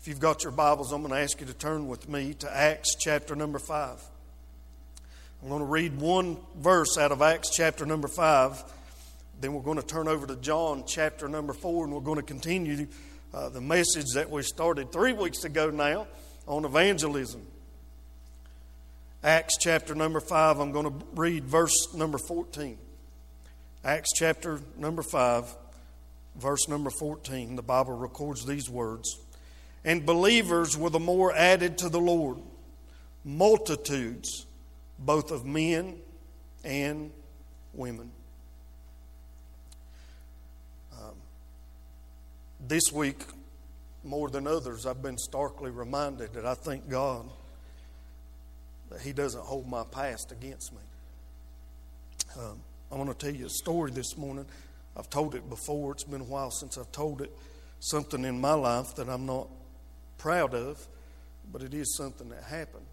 If you've got your Bibles, I'm going to ask you to turn with me to Acts chapter number 5. I'm going to read one verse out of Acts chapter number 5. Then we're going to turn over to John chapter number 4, and we're going to continue uh, the message that we started three weeks ago now on evangelism. Acts chapter number 5, I'm going to read verse number 14. Acts chapter number 5, verse number 14. The Bible records these words And believers were the more added to the Lord, multitudes, both of men and women. Um, this week, more than others, I've been starkly reminded that I thank God that He doesn't hold my past against me. Um, I want to tell you a story this morning. I've told it before. It's been a while since I've told it. Something in my life that I'm not proud of, but it is something that happened.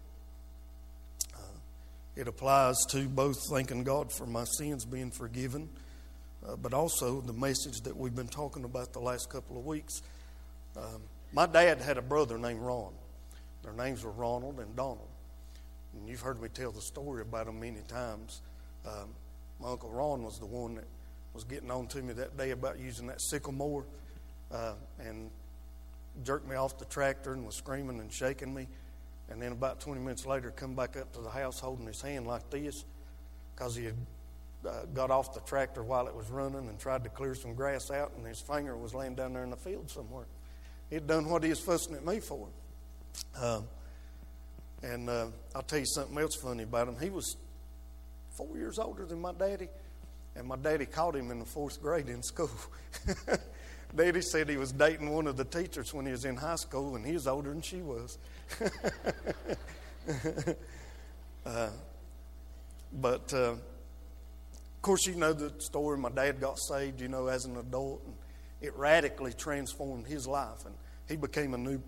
Uh, it applies to both thanking God for my sins being forgiven, uh, but also the message that we've been talking about the last couple of weeks. Um, my dad had a brother named Ron. Their names were Ronald and Donald. And you've heard me tell the story about them many times. Um, my Uncle Ron was the one that was getting on to me that day about using that sycamore uh, and jerked me off the tractor and was screaming and shaking me. And then about 20 minutes later, come back up to the house holding his hand like this because he had uh, got off the tractor while it was running and tried to clear some grass out, and his finger was laying down there in the field somewhere. He'd done what he was fussing at me for. Um, and uh, I'll tell you something else funny about him. He was four years older than my daddy, and my daddy caught him in the fourth grade in school. daddy said he was dating one of the teachers when he was in high school, and he was older than she was. uh, but uh, of course, you know the story. My dad got saved, you know, as an adult, and it radically transformed his life, and he became a new,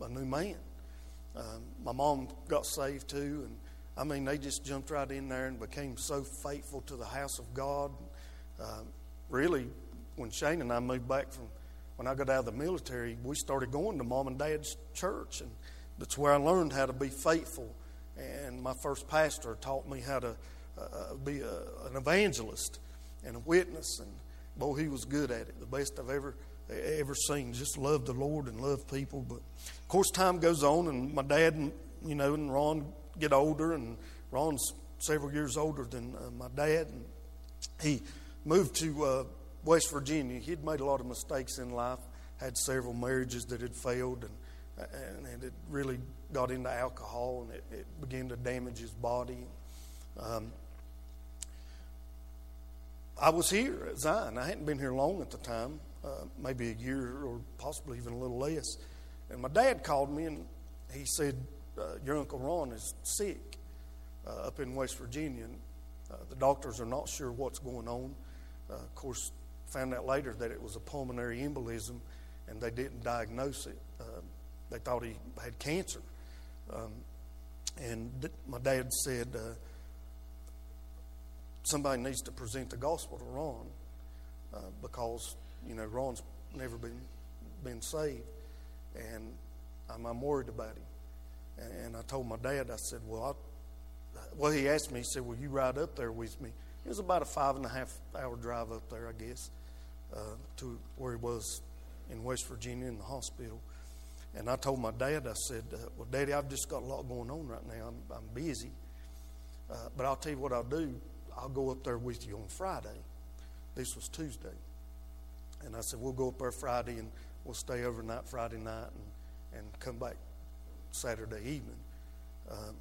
a new man. Um, my mom got saved too, and I mean, they just jumped right in there and became so faithful to the house of God. Um, really, when Shane and I moved back from when I got out of the military, we started going to mom and dad's church, and that's where I learned how to be faithful. And my first pastor taught me how to uh, be a, an evangelist and a witness, and boy, he was good at it. The best I've ever ever seen. Just love the Lord and love people. But of course, time goes on, and my dad and you know and Ron get older, and Ron's several years older than uh, my dad, and he moved to uh, West Virginia. He'd made a lot of mistakes in life, had several marriages that had failed, and and, it really got into alcohol, and it, it began to damage his body. Um, I was here at Zion. I hadn't been here long at the time, uh, maybe a year or possibly even a little less. And my dad called me and he said, uh, Your Uncle Ron is sick uh, up in West Virginia. And, uh, the doctors are not sure what's going on. Uh, of course, found out later that it was a pulmonary embolism and they didn't diagnose it. Um, they thought he had cancer. Um, and my dad said, uh, Somebody needs to present the gospel to Ron because you know, Ron's never been been saved, and I'm, I'm worried about him. And I told my dad, I said, well, I, well, he asked me, he said, will you ride up there with me? It was about a five and a half hour drive up there, I guess, uh, to where he was in West Virginia in the hospital. And I told my dad, I said, uh, well, Daddy, I've just got a lot going on right now. I'm, I'm busy. Uh, but I'll tell you what I'll do. I'll go up there with you on Friday. This was Tuesday. And I said, we'll go up there Friday and we'll stay overnight Friday night and, and come back Saturday evening. Um,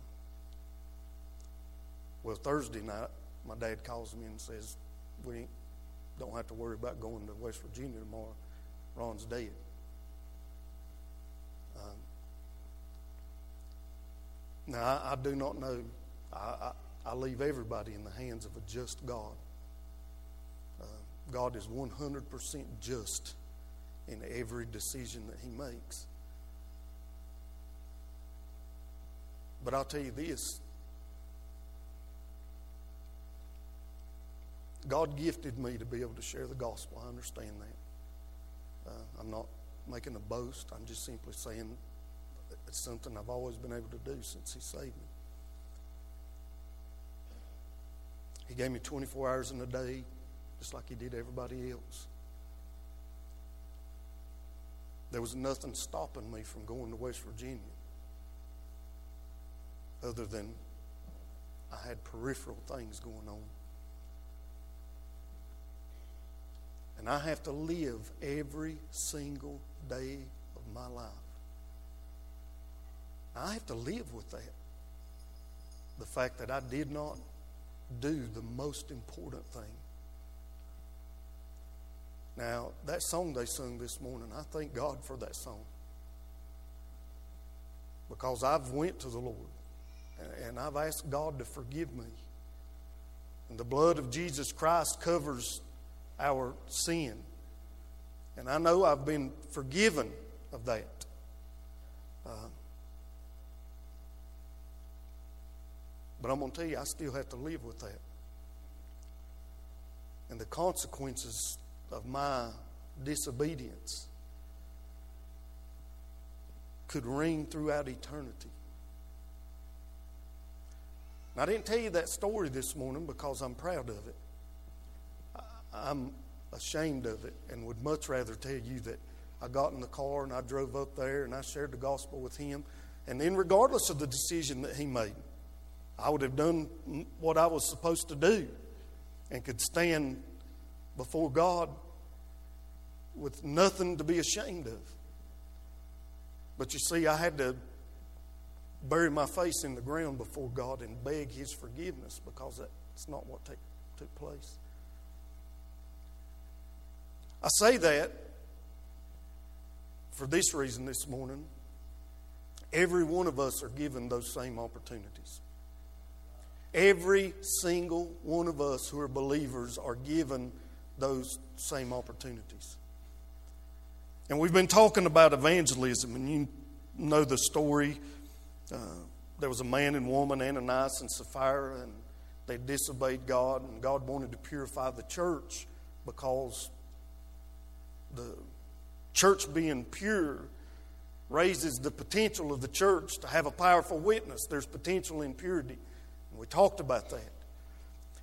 well, Thursday night, my dad calls me and says, we don't have to worry about going to West Virginia tomorrow. Ron's dead. Um, now, I, I, do not know. I, I, I leave everybody in the hands of a just God. God is 100% just in every decision that He makes. But I'll tell you this God gifted me to be able to share the gospel. I understand that. Uh, I'm not making a boast. I'm just simply saying it's something I've always been able to do since He saved me. He gave me 24 hours in a day, just like He did everybody else. There was nothing stopping me from going to West Virginia other than I had peripheral things going on. And I have to live every single day of my life. I have to live with that. The fact that I did not do the most important thing. Now, that song they sung this morning, I thank God for that song. Because I've went to the Lord and I've asked God to forgive me. And the blood of Jesus Christ covers our sin. And I know I've been forgiven of that. Uh, but I'm going to tell you, I still have to live with that. And the consequences of my disobedience could ring throughout eternity. I didn't tell you that story this morning because I'm proud of it. I'm ashamed of it and would much rather tell you that I got in the car and I drove up there and I shared the gospel with him. And then, regardless of the decision that he made, I would have done what I was supposed to do and could stand before God with nothing to be ashamed of. But you see, I had to bury my face in the ground before God and beg His forgiveness because that's not what take, took place. I say that for this reason this morning. Every one of us are given those same opportunities. Every single one of us who are believers are given those same opportunities. And we've been talking about evangelism, and you know the story. Uh, there was a man and woman, Ananias and Sapphira, and they disobeyed God, and God wanted to purify the church because the church being pure raises the potential of the church to have a powerful witness. There's potential in purity. And we talked about that.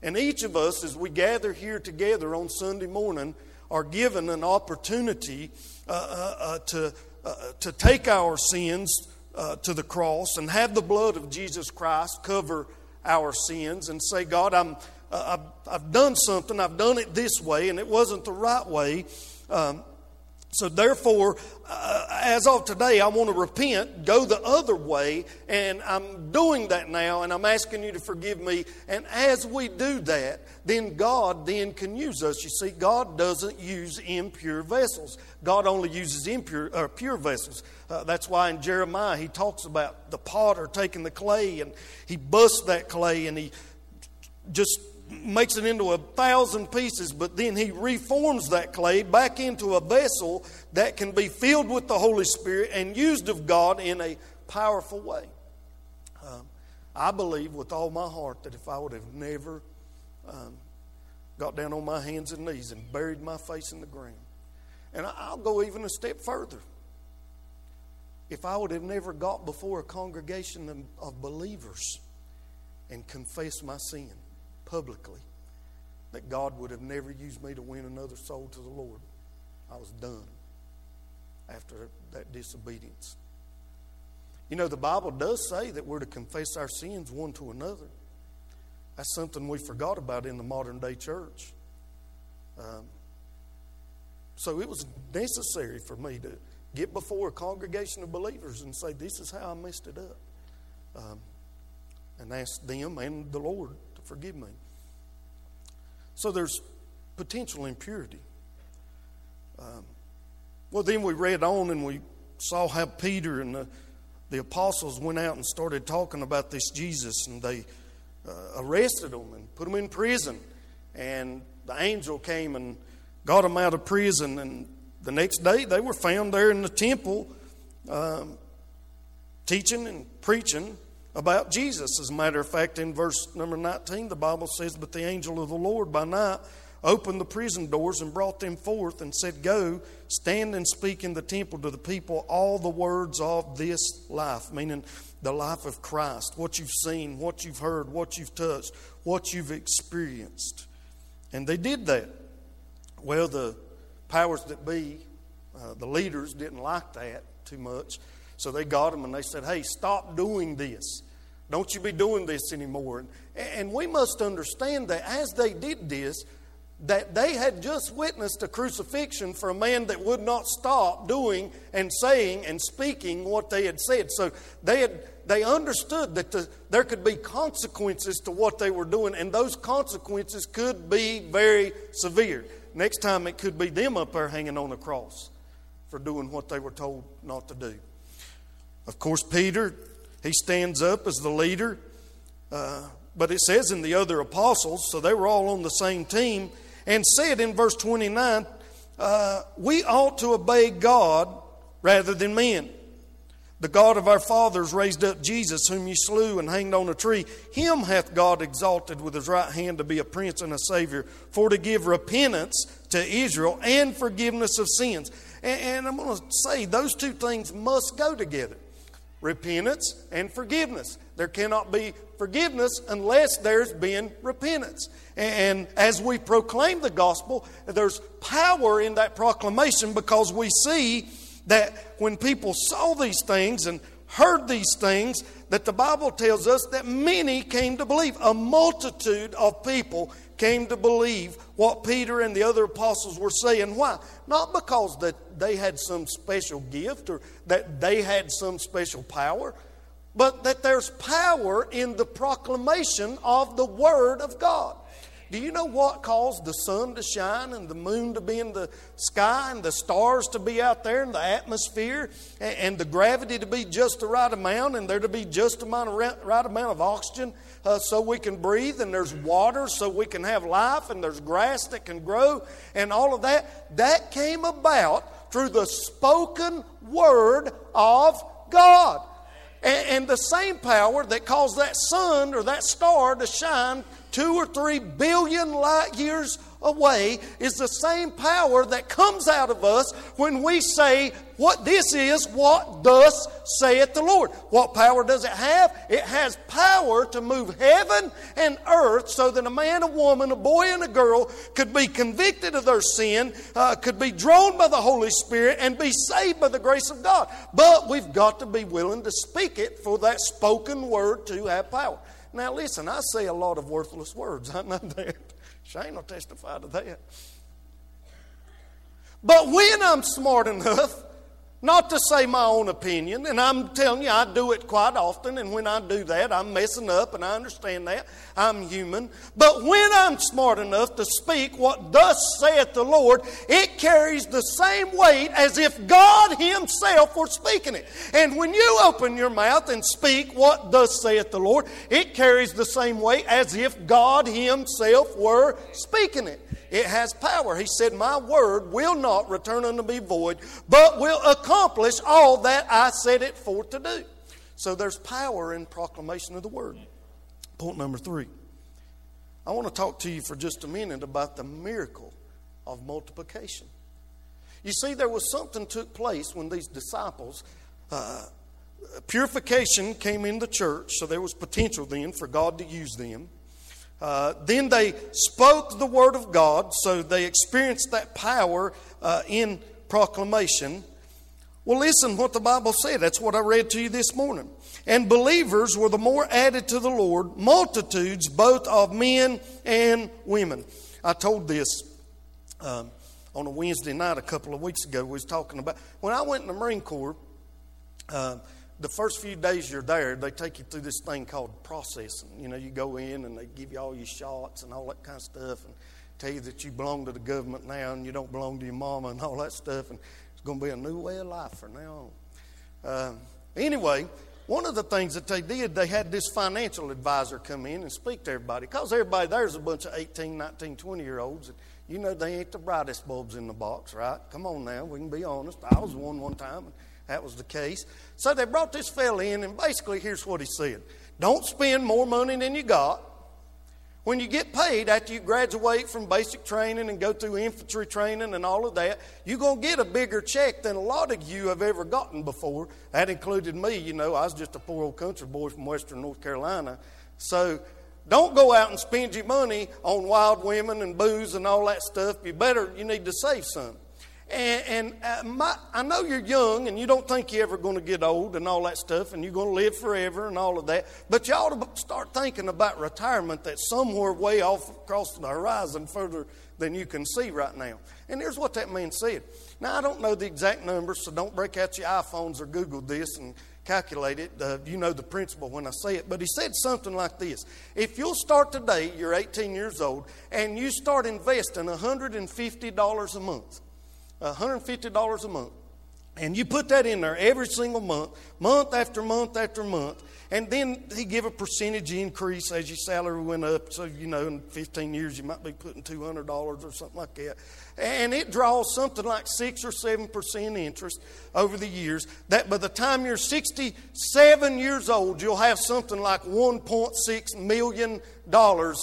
And each of us, as we gather here together on Sunday morning, are given an opportunity uh, uh, uh to, uh, to take our sins uh, to the cross and have the blood of Jesus Christ cover our sins and say, God, I'm, uh, I've, I've done something, I've done it this way, and it wasn't the right way. Um, so, therefore, uh, as of today, I want to repent, go the other way, and I'm doing that now, and I'm asking you to forgive me. And as we do that, then God then can use us. You see, God doesn't use impure vessels. God only uses impure or pure vessels. Uh, that's why in Jeremiah he talks about the potter taking the clay and he busts that clay and he just makes it into a thousand pieces, but then he reforms that clay back into a vessel that can be filled with the Holy Spirit and used of God in a powerful way. Um, I believe with all my heart that if I would have never um, got down on my hands and knees and buried my face in the ground, and I'll go even a step further. If I would have never got before a congregation of believers and confessed my sin, publicly that God would have never used me to win another soul to the Lord. I was done after that disobedience. You know, the Bible does say that we're to confess our sins one to another. That's something we forgot about in the modern day church. Um, so it was necessary for me to get before a congregation of believers and say, This is how I messed it up. Um, and ask them and the Lord forgive me. So there's potential impurity. Um, well, then we read on and we saw how Peter and the, the apostles went out and started talking about this Jesus, and they uh, arrested him and put him in prison. And the angel came and got him out of prison. And the next day, they were found there in the temple um, teaching and preaching about Jesus. As a matter of fact, in verse number 19, the Bible says, But the angel of the Lord by night opened the prison doors and brought them forth and said, Go, stand and speak in the temple to the people all the words of this life, meaning the life of Christ, what you've seen, what you've heard, what you've touched, what you've experienced. And they did that. Well, the powers that be, uh, the leaders, didn't like that too much. So they got them and they said, Hey, stop doing this. Don't you be doing this anymore. And we must understand that as they did this, that they had just witnessed a crucifixion for a man that would not stop doing and saying and speaking what they had said. So they had they understood that the, there could be consequences to what they were doing, and those consequences could be very severe. Next time, it could be them up there hanging on a cross for doing what they were told not to do. Of course, Peter, he stands up as the leader, uh, but it says in the other apostles, so they were all on the same team, and said in verse 29, uh, We ought to obey God rather than men. The God of our fathers raised up Jesus, whom you slew and hanged on a tree. Him hath God exalted with his right hand to be a prince and a savior, for to give repentance to Israel and forgiveness of sins. And, and I'm going to say those two things must go together repentance and forgiveness. There cannot be forgiveness unless there's been repentance. And as we proclaim the gospel, there's power in that proclamation because we see that when people saw these things and heard these things, that the Bible tells us that many came to believe. A multitude of people came to believe what Peter and the other apostles were saying. Why? Not because that they had some special gift or that they had some special power, but that there's power in the proclamation of the Word of God. Do you know what caused the sun to shine and the moon to be in the sky and the stars to be out there in the atmosphere and, the gravity to be just the right amount and there to be just the amount of right amount of oxygen uh, so we can breathe and there's water so we can have life and there's grass that can grow and all of that? That came about through the spoken word of God. And, and the same power that caused that sun or that star to shine two or three billion light years away is the same power that comes out of us when we say, What this is, what thus saith the Lord. What power does it have? It has power to move heaven and earth so that a man, a woman, a boy, and a girl could be convicted of their sin, uh, could be drawn by the Holy Spirit, and be saved by the grace of God. But we've got to be willing to speak it for that spoken word to have power. Now, listen, I say a lot of worthless words. I know that. Shane will testify to that. But when I'm smart enough not to say my own opinion, and I'm telling you, I do it quite often, and when I do that, I'm messing up, and I understand that. I'm human. But when I'm smart enough to speak what thus saith the Lord, it carries the same weight as if God Himself were speaking it. And when you open your mouth and speak what thus saith the Lord, it carries the same weight as if God Himself were speaking it. It has power. He said, My word will not return unto me void, but will accomplish all that I set it forth to do. So there's power in proclamation of the word. Point number three. I want to talk to you for just a minute about the miracle of multiplication. You see, there was something took place when these disciples, uh, purification came in the church, so there was potential then for God to use them. Uh, then they spoke the word of God, so they experienced that power uh, in proclamation. Well, listen what the Bible said. That's what I read to you this morning. And believers were the more added to the Lord, multitudes both of men and women. I told this um, on a Wednesday night a couple of weeks ago. We was talking about when I went in the Marine Corps. Uh, the first few days you're there, they take you through this thing called processing. You know, you go in and they give you all your shots and all that kind of stuff and tell you that you belong to the government now and you don't belong to your mama and all that stuff. And it's going to be a new way of life from now on. Uh, anyway, one of the things that they did, they had this financial advisor come in and speak to everybody because everybody there's a bunch of 18, 19, 20 year olds. And you know, they ain't the brightest bulbs in the box, right? Come on now, we can be honest. I was one one time. And, that was the case. So they brought this fella in, and basically, here's what he said Don't spend more money than you got. When you get paid after you graduate from basic training and go through infantry training and all of that, you're going to get a bigger check than a lot of you have ever gotten before. That included me. You know, I was just a poor old country boy from western North Carolina. So don't go out and spend your money on wild women and booze and all that stuff. You better, you need to save some. And, and uh, my, I know you're young and you don't think you're ever going to get old and all that stuff and you're going to live forever and all of that. But you ought to start thinking about retirement that's somewhere way off across the horizon further than you can see right now. And here's what that man said. Now, I don't know the exact numbers, so don't break out your iPhones or Google this and calculate it. Uh, you know the principle when I say it. But he said something like this If you'll start today, you're 18 years old, and you start investing $150 a month $150 a month. And you put that in there every single month, month after month after month. And then he give a percentage increase as your salary went up. So, you know, in 15 years, you might be putting $200 or something like that. And it draws something like 6 or 7% interest over the years. That by the time you're 67 years old, you'll have something like $1.6 million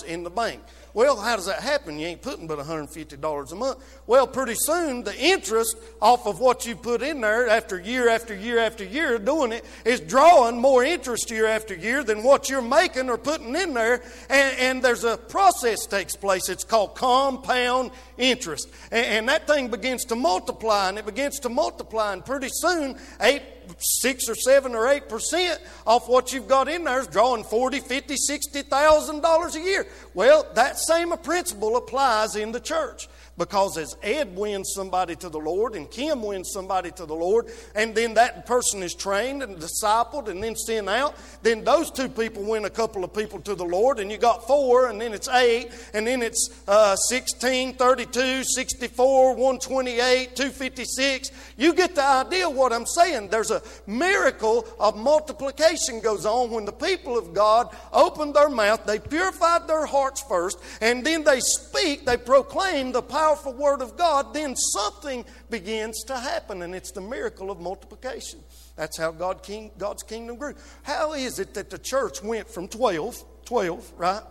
in the bank. Well, how does that happen? You ain't putting but $150 a month. Well, pretty soon the interest off of what you put in there after year after year after year doing it is drawing more interest year after year than what you're making or putting in there. And, and there's a process takes place. It's called compound interest. And, and that thing begins to multiply and it begins to multiply. And pretty soon, eight six or seven or eight percent off what you've got in there is drawing forty, fifty, sixty thousand dollars a year. Well, that same principle applies in the church. Because as Ed wins somebody to the Lord and Kim wins somebody to the Lord, and then that person is trained and discipled and then sent out, then those two people win a couple of people to the Lord, and you got four, and then it's eight, and then it's uh, 16, 32, 64, 128, 256. You get the idea what I'm saying. There's a miracle of multiplication goes on when the people of God open their mouth, they purified their hearts first, and then they speak, they proclaim the power powerful Word of God, then something begins to happen, and it's the miracle of multiplication. That's how God king, God's kingdom grew. How is it that the church went from 12, 12, right,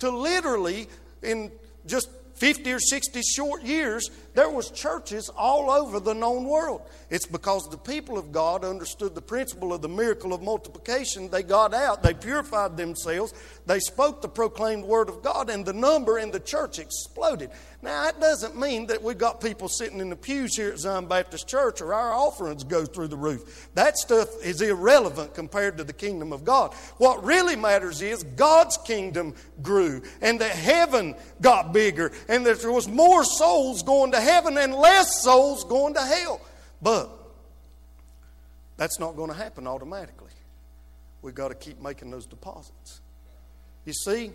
to literally in just 50 or 60 short years, there was churches all over the known world. It's because the people of God understood the principle of the miracle of multiplication. They got out, they purified themselves, they spoke the proclaimed word of God, and the number in the church exploded. Now, that doesn't mean that we've got people sitting in the pews here at Zion Baptist Church or our offerings go through the roof. That stuff is irrelevant compared to the kingdom of God. What really matters is God's kingdom grew, and that heaven got bigger, and that there was more souls going to heaven and less souls going to hell. But that's not going to happen automatically. We've got to keep making those deposits. You see,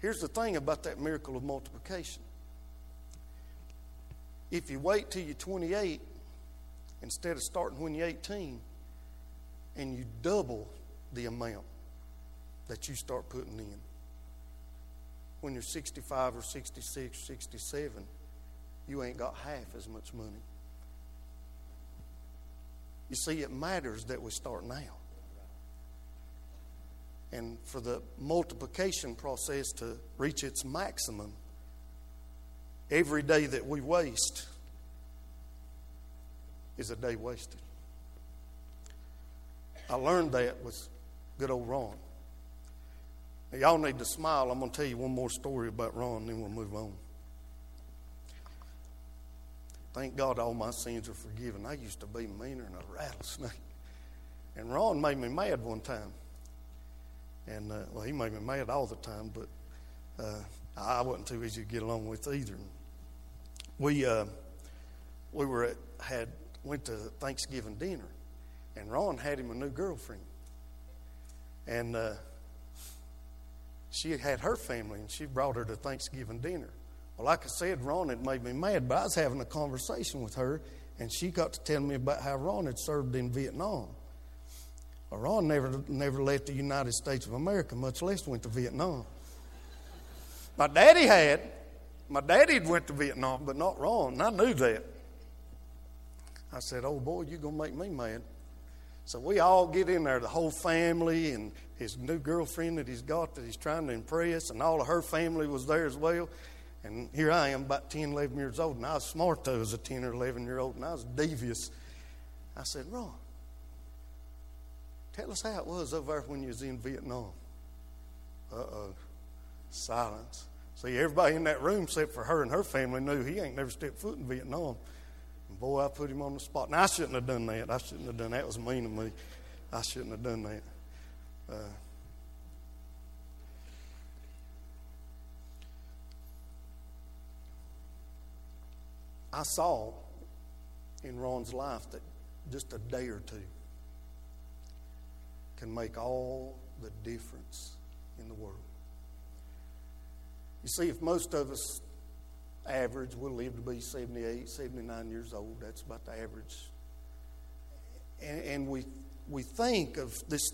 here's the thing about that miracle of multiplication. If you wait till you're 28 instead of starting when you're 18 and you double the amount that you start putting in, when you're 65 or 66 or 67, you ain't got half as much money. You see, it matters that we start now. And for the multiplication process to reach its maximum, every day that we waste is a day wasted. I learned that with good old Ron. Now, y'all need to smile. I'm going to tell you one more story about Ron, then we'll move on. Thank God all my sins are forgiven. I used to be meaner than a rattlesnake. And Ron made me mad one time. And, uh, well, he made me mad all the time, but uh, I wasn't too easy to get along with either. We, uh, we were at, had, went to Thanksgiving dinner, and Ron had him a new girlfriend. And uh, she had her family, and she brought her to Thanksgiving dinner. Well, like I said, Ron had made me mad, but I was having a conversation with her, and she got to tell me about how Ron had served in Vietnam. Well, Ron never, never left the United States of America, much less went to Vietnam. My daddy had. My daddy went to Vietnam, but not Ron, and I knew that. I said, Oh boy, you're going to make me mad. So we all get in there, the whole family and his new girlfriend that he's got that he's trying to impress, and all of her family was there as well. And here I am, about 10, 11 years old, and I was smart though as a 10 or 11 year old, and I was devious. I said, Ron, tell us how it was over there when you was in Vietnam. Uh oh. Silence. See, everybody in that room, except for her and her family, knew he ain't never stepped foot in Vietnam. And boy, I put him on the spot. Now, I shouldn't have done that. I shouldn't have done that. That was mean of me. I shouldn't have done that. Uh, I saw in Ron's life that just a day or two can make all the difference in the world. You see, if most of us average will live to be 78, 79 years old, that's about the average. And, and we, we think of this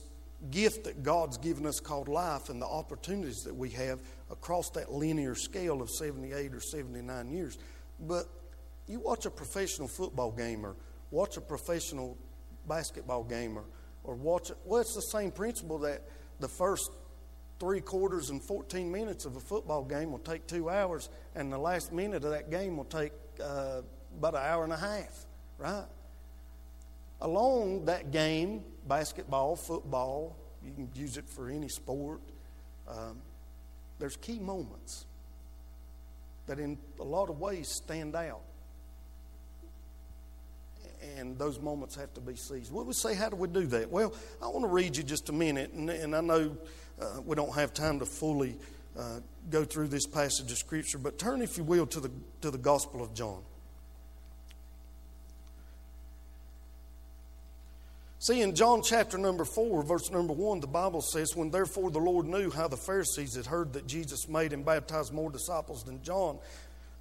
gift that God's given us called life and the opportunities that we have across that linear scale of 78 or 79 years. But you watch a professional football game or watch a professional basketball game or, or watch it. Well, it's the same principle that the first three quarters and 14 minutes of a football game will take two hours, and the last minute of that game will take uh, about an hour and a half, right? Along that game, basketball, football, you can use it for any sport, um, there's key moments that in a lot of ways stand out. And those moments have to be seized. We would say, how do we do that? Well, I want to read you just a minute, and, and I know uh, we don't have time to fully uh, go through this passage of Scripture, but turn, if you will, to the, to the Gospel of John. See, in John chapter number 4, verse number 1, the Bible says, When therefore the Lord knew how the Pharisees had heard that Jesus made and baptized more disciples than John,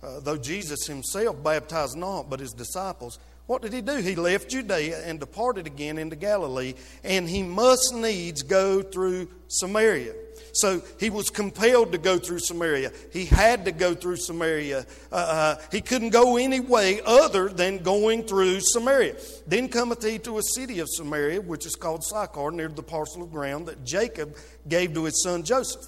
uh, though Jesus himself baptized not, but his disciples, what did he do? He left Judea and departed again into Galilee, and he must needs go through Samaria. So he was compelled to go through Samaria. He had to go through Samaria. Uh, uh, he couldn't go any way other than going through Samaria. Then cometh he to a city of Samaria, which is called Sychar, near the parcel of ground that Jacob gave to his son Joseph.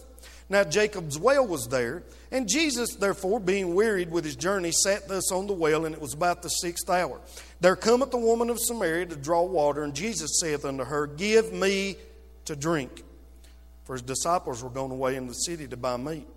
Now Jacob's well was there, and Jesus, therefore, being wearied with his journey, sat thus on the well, and it was about the sixth hour. There cometh the woman of Samaria to draw water, and Jesus saith unto her, Give me to drink. For his disciples were gone away in the city to buy meat.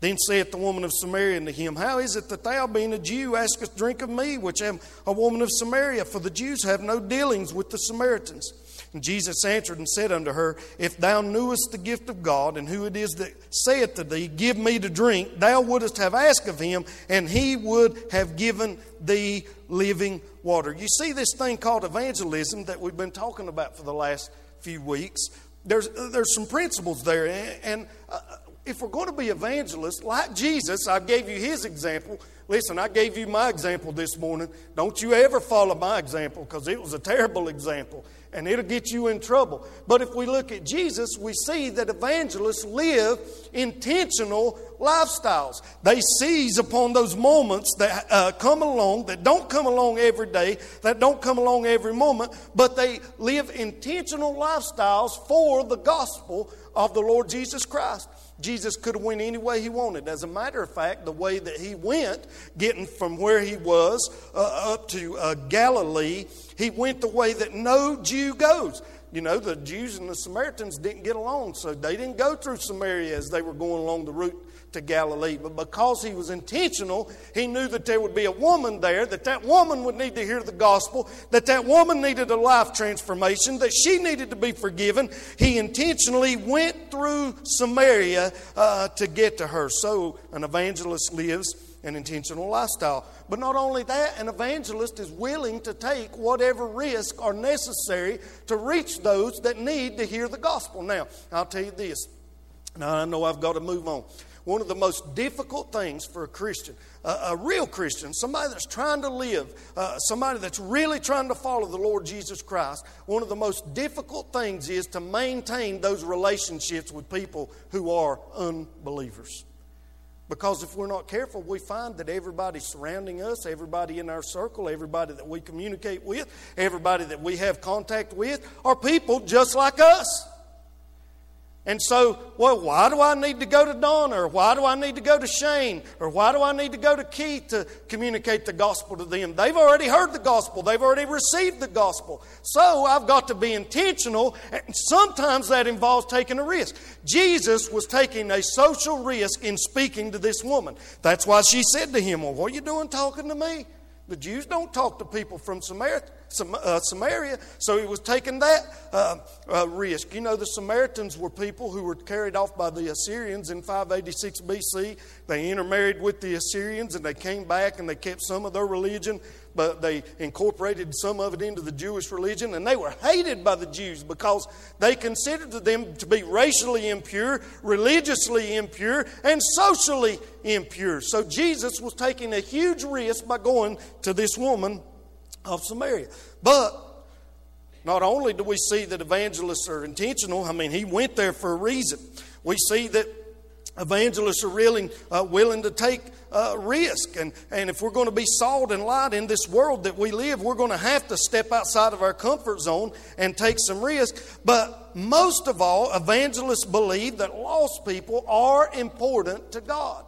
Then saith the woman of Samaria unto him, How is it that thou, being a Jew, askest drink of me, which am a woman of Samaria? For the Jews have no dealings with the Samaritans. And Jesus answered and said unto her, If thou knewest the gift of God, and who it is that saith to thee, Give me to drink, thou wouldst have asked of him, and he would have given thee living water. You see this thing called evangelism that we've been talking about for the last few weeks. There's, there's some principles there. And uh, if we're going to be evangelists, like Jesus, I gave you his example. Listen, I gave you my example this morning. Don't you ever follow my example because it was a terrible example and it'll get you in trouble. But if we look at Jesus, we see that evangelists live intentional lifestyles. They seize upon those moments that uh, come along, that don't come along every day, that don't come along every moment, but they live intentional lifestyles for the gospel of the Lord Jesus Christ. Jesus could have went any way he wanted. As a matter of fact, the way that he went, getting from where he was uh, up to uh, Galilee, he went the way that no Jew goes. You know, the Jews and the Samaritans didn't get along, so they didn't go through Samaria as they were going along the route to Galilee. But because he was intentional, he knew that there would be a woman there, that that woman would need to hear the gospel, that that woman needed a life transformation, that she needed to be forgiven. He intentionally went through Samaria uh, to get to her. So an evangelist lives an intentional lifestyle. But not only that, an evangelist is willing to take whatever risk are necessary to reach those that need to hear the gospel. Now, I'll tell you this. Now, I know I've got to move on one of the most difficult things for a Christian, a, a real Christian, somebody that's trying to live, uh, somebody that's really trying to follow the Lord Jesus Christ, one of the most difficult things is to maintain those relationships with people who are unbelievers. Because if we're not careful, we find that everybody surrounding us, everybody in our circle, everybody that we communicate with, everybody that we have contact with, are people just like us. And so, well, why do I need to go to Donna? Or why do I need to go to Shane? Or why do I need to go to Keith to communicate the gospel to them? They've already heard the gospel, they've already received the gospel. So I've got to be intentional, and sometimes that involves taking a risk. Jesus was taking a social risk in speaking to this woman. That's why she said to him, Well, what are you doing talking to me? The Jews don't talk to people from Samaria. Uh, Samaria, so he was taking that uh, uh, risk. You know, the Samaritans were people who were carried off by the Assyrians in 586 BC. They intermarried with the Assyrians and they came back and they kept some of their religion, but they incorporated some of it into the Jewish religion. And they were hated by the Jews because they considered them to be racially impure, religiously impure, and socially impure. So Jesus was taking a huge risk by going to this woman of Samaria. But not only do we see that evangelists are intentional, I mean, he went there for a reason. We see that evangelists are willing, uh, willing to take uh, risk. And, and if we're going to be salt and light in this world that we live, we're going to have to step outside of our comfort zone and take some risk. But most of all, evangelists believe that lost people are important to God.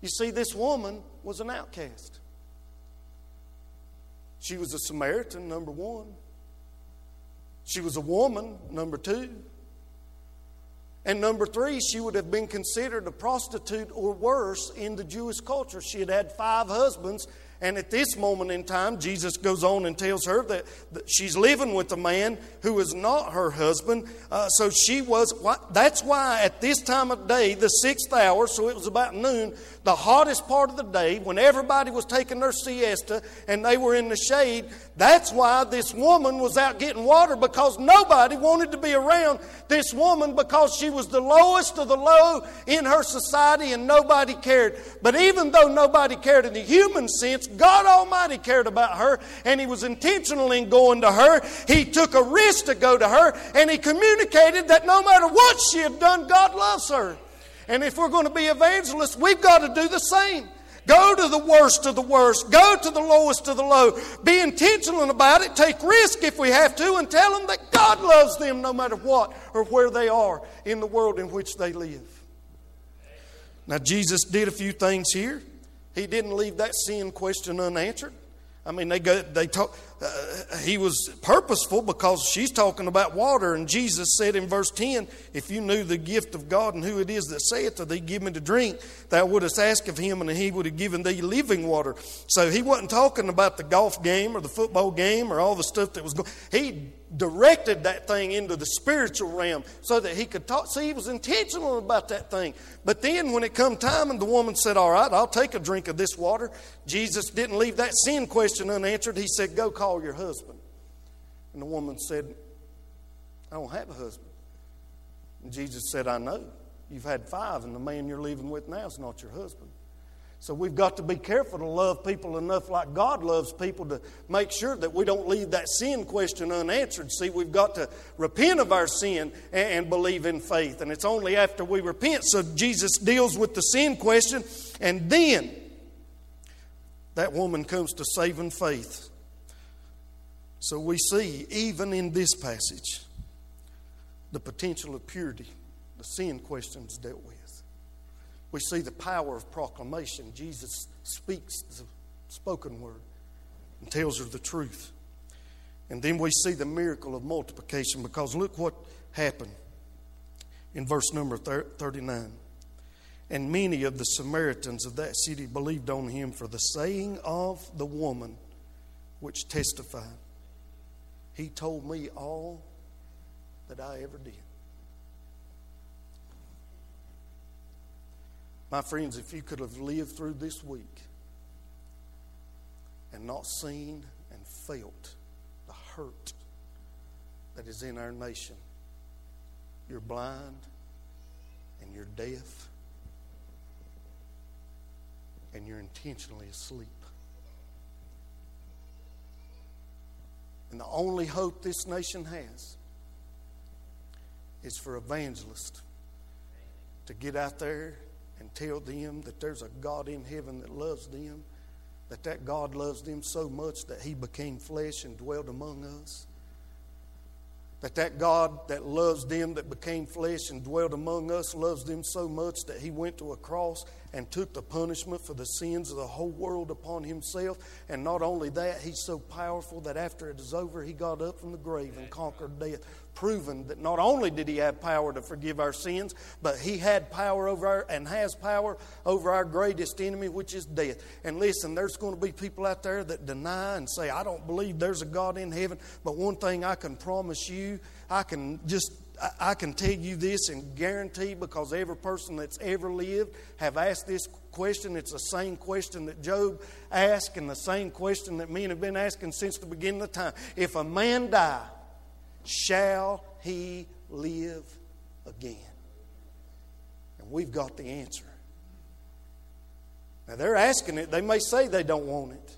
You see, this woman was an outcast. She was a Samaritan, number one. She was a woman, number two. And number three, she would have been considered a prostitute or worse in the Jewish culture. She had had five husbands and at this moment in time, Jesus goes on and tells her that, that she's living with a man who is not her husband. Uh, so she was, that's why at this time of day, the sixth hour, so it was about noon, the hottest part of the day, when everybody was taking their siesta and they were in the shade, that's why this woman was out getting water because nobody wanted to be around this woman because she was the lowest of the low in her society and nobody cared. But even though nobody cared in the human sense, God Almighty cared about her and He was intentional in going to her. He took a risk to go to her and He communicated that no matter what she had done, God loves her. And if we're going to be evangelists, we've got to do the same. Go to the worst of the worst. Go to the lowest of the low. Be intentional about it. Take risk if we have to and tell them that God loves them no matter what or where they are in the world in which they live. Now, Jesus did a few things here. He didn't leave that sin question unanswered. I mean, they go, they talk. Uh, he was purposeful because she's talking about water, and Jesus said in verse ten, "If you knew the gift of God and who it is that saith to thee, give me to drink, thou wouldst ask of him, and he would have given thee living water." So he wasn't talking about the golf game or the football game or all the stuff that was going. He directed that thing into the spiritual realm so that he could talk. See, he was intentional about that thing. But then when it come time and the woman said, All right, I'll take a drink of this water, Jesus didn't leave that sin question unanswered. He said, Go call your husband. And the woman said, I don't have a husband. And Jesus said, I know. You've had five, and the man you're living with now is not your husband. So we've got to be careful to love people enough like God loves people to make sure that we don't leave that sin question unanswered. See, we've got to repent of our sin and, believe in faith. And it's only after we repent. So Jesus deals with the sin question, and then that woman comes to saving faith. So we see, even in this passage, the potential of purity, the sin questions dealt with we see the power of proclamation. Jesus speaks the spoken word and tells her the truth. And then we see the miracle of multiplication because look what happened in verse number 39. And many of the Samaritans of that city believed on him for the saying of the woman which testified, He told me all that I ever did. My friends, if you could have lived through this week and not seen and felt the hurt that is in our nation, you're blind and you're deaf and you're intentionally asleep. And the only hope this nation has is for evangelists to get out there and tell them that there's a God in heaven that loves them, that that God loves them so much that he became flesh and dwelt among us. That that God that loves them that became flesh and dwelt among us loves them so much that he went to a cross and took the punishment for the sins of the whole world upon himself. And not only that, he's so powerful that after it is over, he got up from the grave and conquered death, proving that not only did he have power to forgive our sins, but he had power over our, and has power over our greatest enemy, which is death. And listen, there's going to be people out there that deny and say, I don't believe there's a God in heaven. But one thing I can promise you, I can just I can tell you this and guarantee because every person that's ever lived have asked this question. It's the same question that Job asked and the same question that men have been asking since the beginning of time. If a man die, shall he live again? And we've got the answer. Now they're asking it. They may say they don't want it.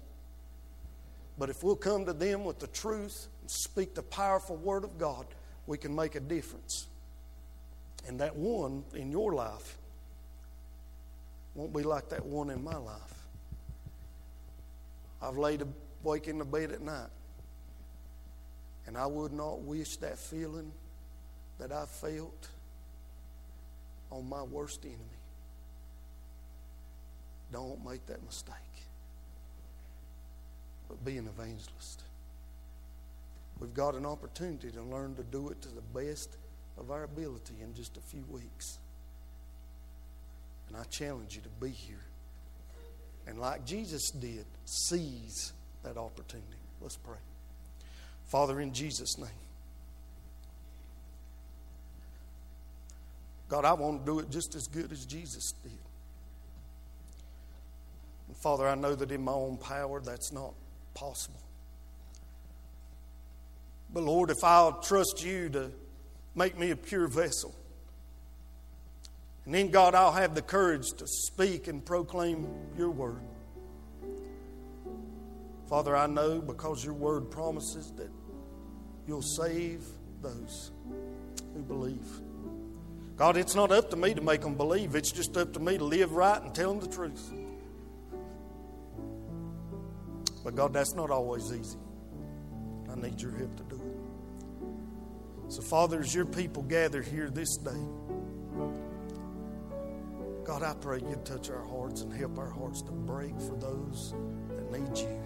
But if we'll come to them with the truth and speak the powerful word of God, we can make a difference. And that one in your life won't be like that one in my life. I've laid awake in the bed at night, and I would not wish that feeling that I felt on my worst enemy. Don't make that mistake. But be an evangelist. We've got an opportunity to learn to do it to the best of our ability in just a few weeks. And I challenge you to be here. And like Jesus did, seize that opportunity. Let's pray. Father, in Jesus' name. God, I want to do it just as good as Jesus did. And Father, I know that in my own power that's not possible. But Lord, if I'll trust you to make me a pure vessel, and then, God, I'll have the courage to speak and proclaim your word. Father, I know because your word promises that you'll save those who believe. God, it's not up to me to make them believe, it's just up to me to live right and tell them the truth. But God, that's not always easy. Need your help to do it. So, Father, as your people gather here this day, God, I pray you'd touch our hearts and help our hearts to break for those that need you.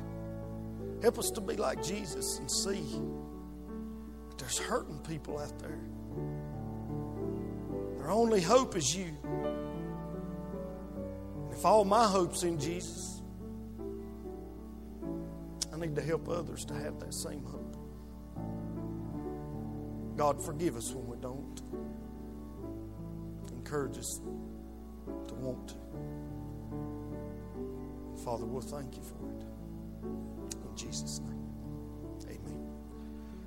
Help us to be like Jesus and see that there's hurting people out there. Their only hope is you. And if all my hope's in Jesus, need to help others to have that same hope. God, forgive us when we don't. Encourage us to want to. Father, we'll thank you for it. In Jesus' name.